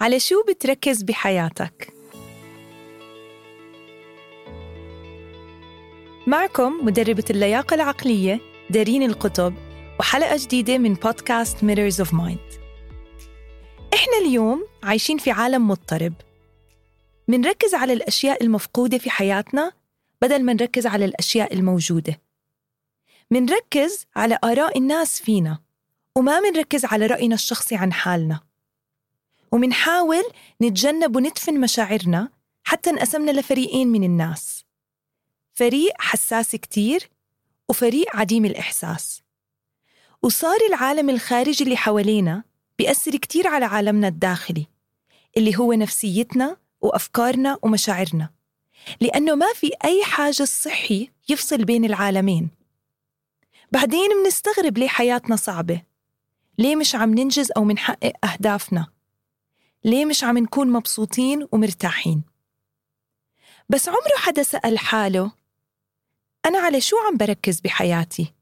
على شو بتركز بحياتك؟ معكم مدربة اللياقة العقلية دارين القطب وحلقة جديدة من بودكاست Mirrors of Mind. إحنا اليوم عايشين في عالم مضطرب. منركز على الأشياء المفقودة في حياتنا بدل ما نركز على الأشياء الموجودة. منركز على آراء الناس فينا وما منركز على رأينا الشخصي عن حالنا. ومنحاول نتجنب وندفن مشاعرنا حتى انقسمنا لفريقين من الناس. فريق حساس كتير وفريق عديم الإحساس. وصار العالم الخارجي اللي حوالينا بيأثر كتير على عالمنا الداخلي اللي هو نفسيتنا وأفكارنا ومشاعرنا لأنه ما في أي حاجة صحي يفصل بين العالمين. بعدين منستغرب ليه حياتنا صعبة ليه مش عم ننجز أو منحقق أهدافنا. ليه مش عم نكون مبسوطين ومرتاحين بس عمره حدا سأل حاله أنا على شو عم بركز بحياتي؟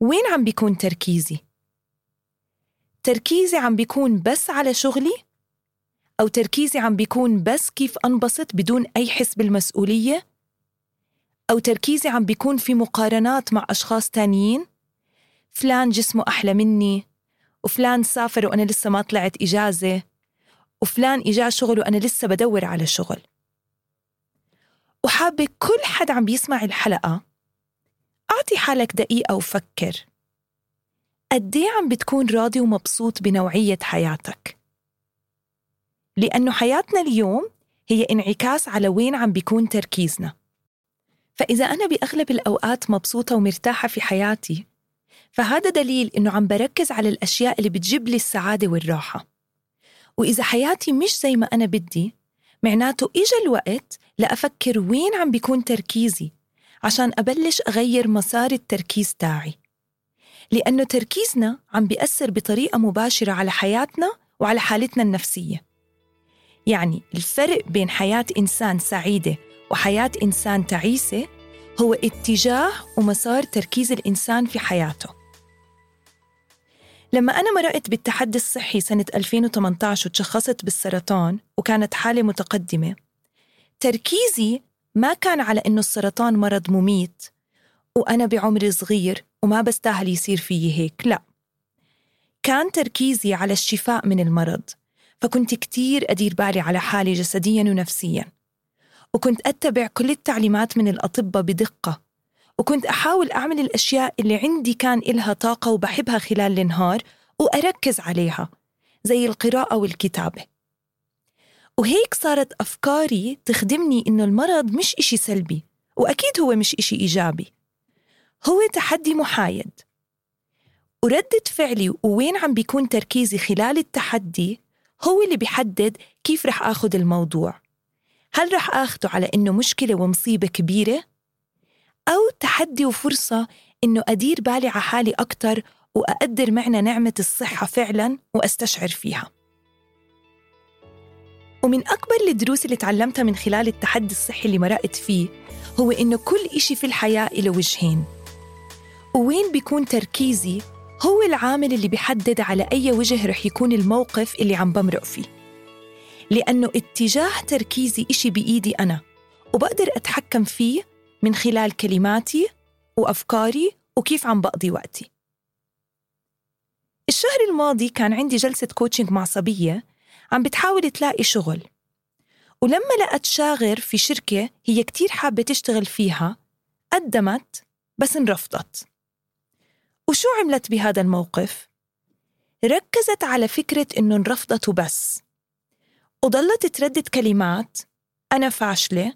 وين عم بيكون تركيزي؟ تركيزي عم بيكون بس على شغلي؟ أو تركيزي عم بيكون بس كيف أنبسط بدون أي حس بالمسؤولية؟ أو تركيزي عم بيكون في مقارنات مع أشخاص تانيين؟ فلان جسمه أحلى مني وفلان سافر وأنا لسه ما طلعت إجازة وفلان إجا شغل وأنا لسه بدور على شغل. وحابة كل حد عم بيسمع الحلقة أعطي حالك دقيقة وفكر. قد إيه عم بتكون راضي ومبسوط بنوعية حياتك؟ لأنه حياتنا اليوم هي انعكاس على وين عم بيكون تركيزنا. فإذا أنا بأغلب الأوقات مبسوطة ومرتاحة في حياتي فهذا دليل إنه عم بركز على الأشياء اللي بتجيب لي السعادة والراحة. وإذا حياتي مش زي ما أنا بدي معناته إجا الوقت لأفكر وين عم بيكون تركيزي عشان أبلش أغير مسار التركيز تاعي. لأنه تركيزنا عم بيأثر بطريقة مباشرة على حياتنا وعلى حالتنا النفسية. يعني الفرق بين حياة إنسان سعيدة وحياة إنسان تعيسة هو اتجاه ومسار تركيز الإنسان في حياته. لما أنا مرقت بالتحدي الصحي سنة 2018 وتشخصت بالسرطان وكانت حالة متقدمة تركيزي ما كان على إنه السرطان مرض مميت وأنا بعمر صغير وما بستاهل يصير فيي هيك لا. كان تركيزي على الشفاء من المرض فكنت كتير أدير بالي على حالي جسديا ونفسيا وكنت أتبع كل التعليمات من الأطباء بدقة. وكنت أحاول أعمل الأشياء اللي عندي كان إلها طاقة وبحبها خلال النهار وأركز عليها زي القراءة والكتابة. وهيك صارت أفكاري تخدمني إنه المرض مش إشي سلبي وأكيد هو مش إشي إيجابي. هو تحدي محايد. وردة فعلي ووين عم بيكون تركيزي خلال التحدي هو اللي بيحدد كيف رح آخذ الموضوع. هل رح آخده على إنه مشكلة ومصيبة كبيرة؟ أو تحدي وفرصة إنه أدير بالي على حالي أكتر وأقدر معنى نعمة الصحة فعلا وأستشعر فيها. ومن أكبر الدروس اللي تعلمتها من خلال التحدي الصحي اللي مرقت فيه هو إنه كل إشي في الحياة له وجهين. ووين بيكون تركيزي هو العامل اللي بيحدد على أي وجه رح يكون الموقف اللي عم بمرق فيه. لأنه اتجاه تركيزي إشي بإيدي أنا وبقدر أتحكم فيه من خلال كلماتي وأفكاري وكيف عم بقضي وقتي. الشهر الماضي كان عندي جلسة كوتشنج مع صبية عم بتحاول تلاقي شغل. ولما لقت شاغر في شركة هي كتير حابة تشتغل فيها قدمت بس انرفضت. وشو عملت بهذا الموقف؟ ركزت على فكرة إنه انرفضت وبس. وضلت تردد كلمات أنا فاشلة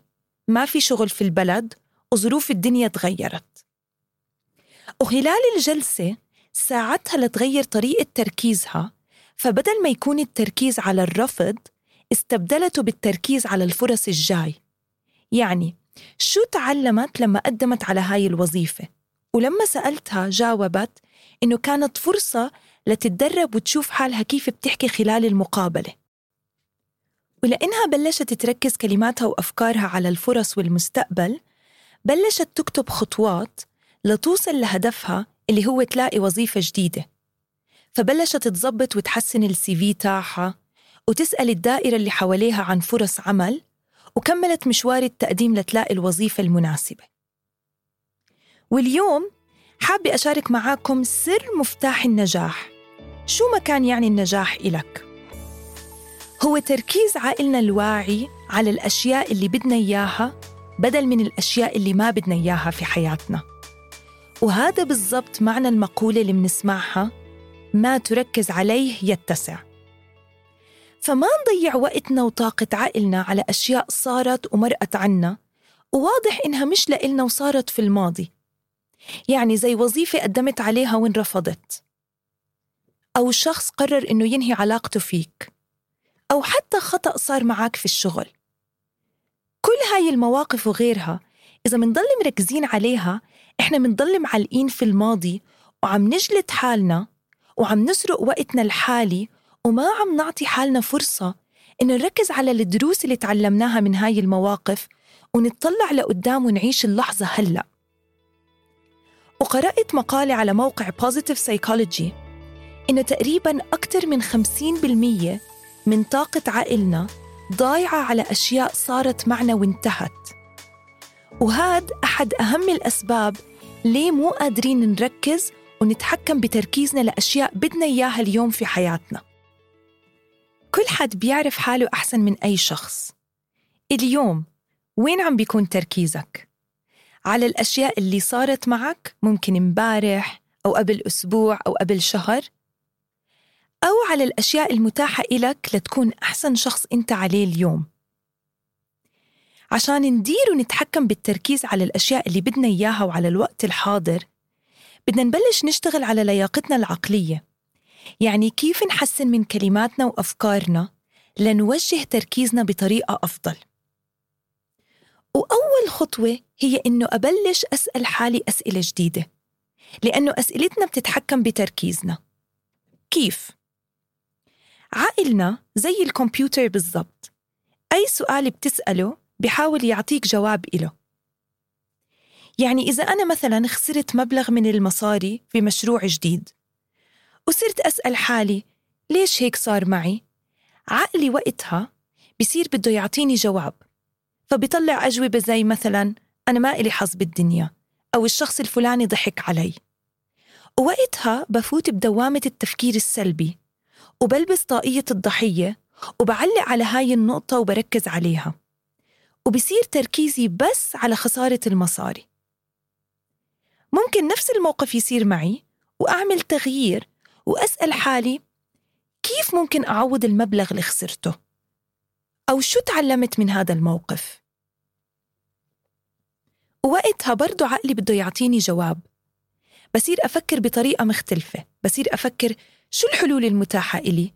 ما في شغل في البلد وظروف الدنيا تغيرت. وخلال الجلسة ساعدتها لتغير طريقة تركيزها فبدل ما يكون التركيز على الرفض استبدلته بالتركيز على الفرص الجاي. يعني شو تعلمت لما قدمت على هاي الوظيفة؟ ولما سألتها جاوبت إنه كانت فرصة لتتدرب وتشوف حالها كيف بتحكي خلال المقابلة. ولأنها بلشت تركز كلماتها وأفكارها على الفرص والمستقبل بلشت تكتب خطوات لتوصل لهدفها اللي هو تلاقي وظيفة جديدة. فبلشت تظبط وتحسن السي في تاعها وتسأل الدائرة اللي حواليها عن فرص عمل وكملت مشوار التقديم لتلاقي الوظيفة المناسبة. واليوم حابة أشارك معاكم سر مفتاح النجاح. شو ما كان يعني النجاح إلك؟ هو تركيز عقلنا الواعي على الأشياء اللي بدنا إياها بدل من الأشياء اللي ما بدنا إياها في حياتنا. وهذا بالضبط معنى المقولة اللي بنسمعها ما تركز عليه يتسع. فما نضيع وقتنا وطاقة عقلنا على أشياء صارت ومرقت عنا وواضح إنها مش لإلنا وصارت في الماضي. يعني زي وظيفة قدمت عليها وانرفضت أو شخص قرر إنه ينهي علاقته فيك. أو حتى خطأ صار معك في الشغل. كل هاي المواقف وغيرها إذا منضل مركزين عليها إحنا منضل معلقين في الماضي وعم نجلد حالنا وعم نسرق وقتنا الحالي وما عم نعطي حالنا فرصة إن نركز على الدروس اللي تعلمناها من هاي المواقف ونتطلع لقدام ونعيش اللحظة هلأ. وقرأت مقالة على موقع Positive Psychology إنه تقريباً أكثر من 50% من طاقة عقلنا ضايعة على أشياء صارت معنا وانتهت. وهاد أحد أهم الأسباب ليه مو قادرين نركز ونتحكم بتركيزنا لأشياء بدنا إياها اليوم في حياتنا. كل حد بيعرف حاله أحسن من أي شخص. اليوم وين عم بيكون تركيزك؟ على الأشياء اللي صارت معك ممكن امبارح أو قبل أسبوع أو قبل شهر؟ أو على الأشياء المتاحة إلك لتكون أحسن شخص أنت عليه اليوم. عشان ندير ونتحكم بالتركيز على الأشياء اللي بدنا إياها وعلى الوقت الحاضر بدنا نبلش نشتغل على لياقتنا العقلية. يعني كيف نحسن من كلماتنا وأفكارنا لنوجه تركيزنا بطريقة أفضل. وأول خطوة هي إنه أبلش أسأل حالي أسئلة جديدة لأنه أسئلتنا بتتحكم بتركيزنا. كيف؟ عقلنا زي الكمبيوتر بالضبط. أي سؤال بتسأله بحاول يعطيك جواب إله. يعني إذا أنا مثلا خسرت مبلغ من المصاري في مشروع جديد وصرت أسأل حالي ليش هيك صار معي؟ عقلي وقتها بصير بده يعطيني جواب فبيطلع أجوبة زي مثلا أنا ما إلي حظ بالدنيا أو الشخص الفلاني ضحك علي. ووقتها بفوت بدوامة التفكير السلبي وبلبس طاقية الضحية وبعلق على هاي النقطة وبركز عليها وبصير تركيزي بس على خسارة المصاري ممكن نفس الموقف يصير معي وأعمل تغيير وأسأل حالي كيف ممكن أعوض المبلغ اللي خسرته؟ أو شو تعلمت من هذا الموقف؟ ووقتها برضو عقلي بده يعطيني جواب بصير أفكر بطريقة مختلفة بصير أفكر شو الحلول المتاحة إلي؟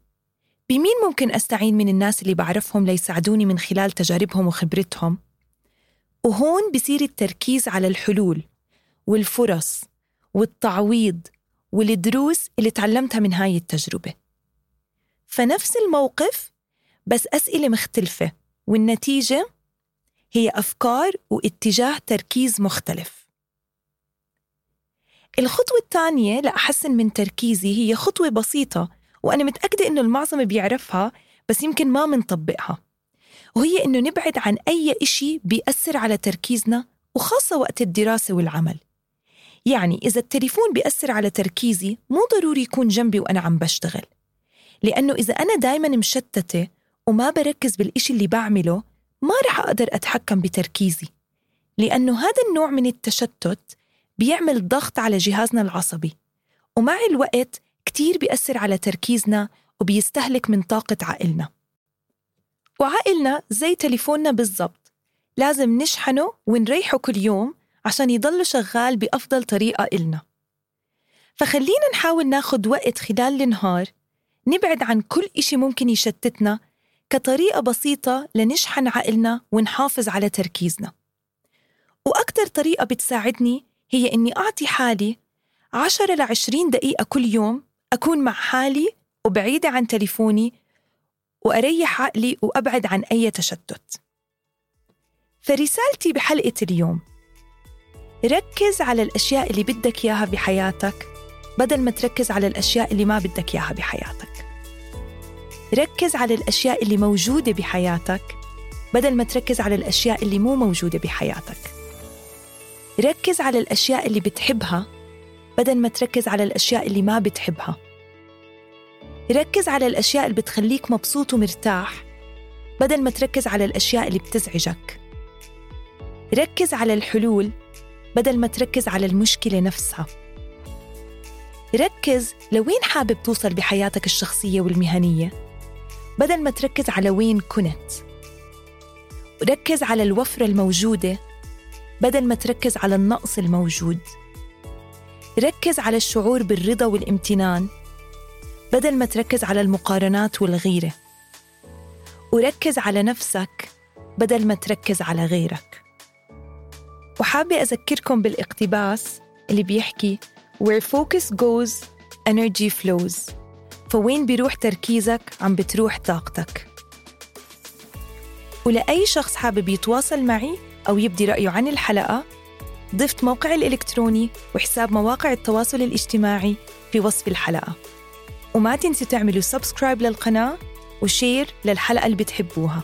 بمين ممكن أستعين من الناس اللي بعرفهم ليساعدوني من خلال تجاربهم وخبرتهم؟ وهون بصير التركيز على الحلول والفرص والتعويض والدروس اللي تعلمتها من هاي التجربة فنفس الموقف بس أسئلة مختلفة والنتيجة هي أفكار واتجاه تركيز مختلف الخطوة الثانية لأحسن من تركيزي هي خطوة بسيطة وأنا متأكدة إنه المعظم بيعرفها بس يمكن ما منطبقها وهي إنه نبعد عن أي إشي بيأثر على تركيزنا وخاصة وقت الدراسة والعمل. يعني إذا التليفون بيأثر على تركيزي مو ضروري يكون جنبي وأنا عم بشتغل لأنه إذا أنا دايما مشتتة وما بركز بالإشي اللي بعمله ما رح أقدر أتحكم بتركيزي لأنه هذا النوع من التشتت بيعمل ضغط على جهازنا العصبي. ومع الوقت كتير بيأثر على تركيزنا وبيستهلك من طاقة عقلنا. وعقلنا زي تليفوننا بالضبط. لازم نشحنه ونريحه كل يوم عشان يضل شغال بأفضل طريقة إلنا. فخلينا نحاول ناخد وقت خلال النهار نبعد عن كل إشي ممكن يشتتنا كطريقة بسيطة لنشحن عقلنا ونحافظ على تركيزنا. وأكتر طريقة بتساعدني هي إني أعطي حالي 10 ل 20 دقيقة كل يوم أكون مع حالي وبعيدة عن تليفوني وأريح عقلي وأبعد عن أي تشتت. فرسالتي بحلقة اليوم ركز على الأشياء اللي بدك إياها بحياتك بدل ما تركز على الأشياء اللي ما بدك إياها بحياتك. ركز على الأشياء اللي موجودة بحياتك بدل ما تركز على الأشياء اللي مو موجودة بحياتك. ركز على الأشياء اللي بتحبها بدل ما تركز على الأشياء اللي ما بتحبها. ركز على الأشياء اللي بتخليك مبسوط ومرتاح بدل ما تركز على الأشياء اللي بتزعجك. ركز على الحلول بدل ما تركز على المشكلة نفسها. ركز لوين حابب توصل بحياتك الشخصية والمهنية بدل ما تركز على وين كنت. ركز على الوفرة الموجودة بدل ما تركز على النقص الموجود. ركز على الشعور بالرضا والامتنان بدل ما تركز على المقارنات والغيرة. وركز على نفسك بدل ما تركز على غيرك. وحابة أذكركم بالاقتباس اللي بيحكي Where focus goes, energy flows. فوين بيروح تركيزك عم بتروح طاقتك. ولأي شخص حابب يتواصل معي أو يبدي رأيه عن الحلقة ضفت موقعي الإلكتروني وحساب مواقع التواصل الاجتماعي في وصف الحلقة. وما تنسوا تعملوا subscribe للقناة و share للحلقة اللي بتحبوها.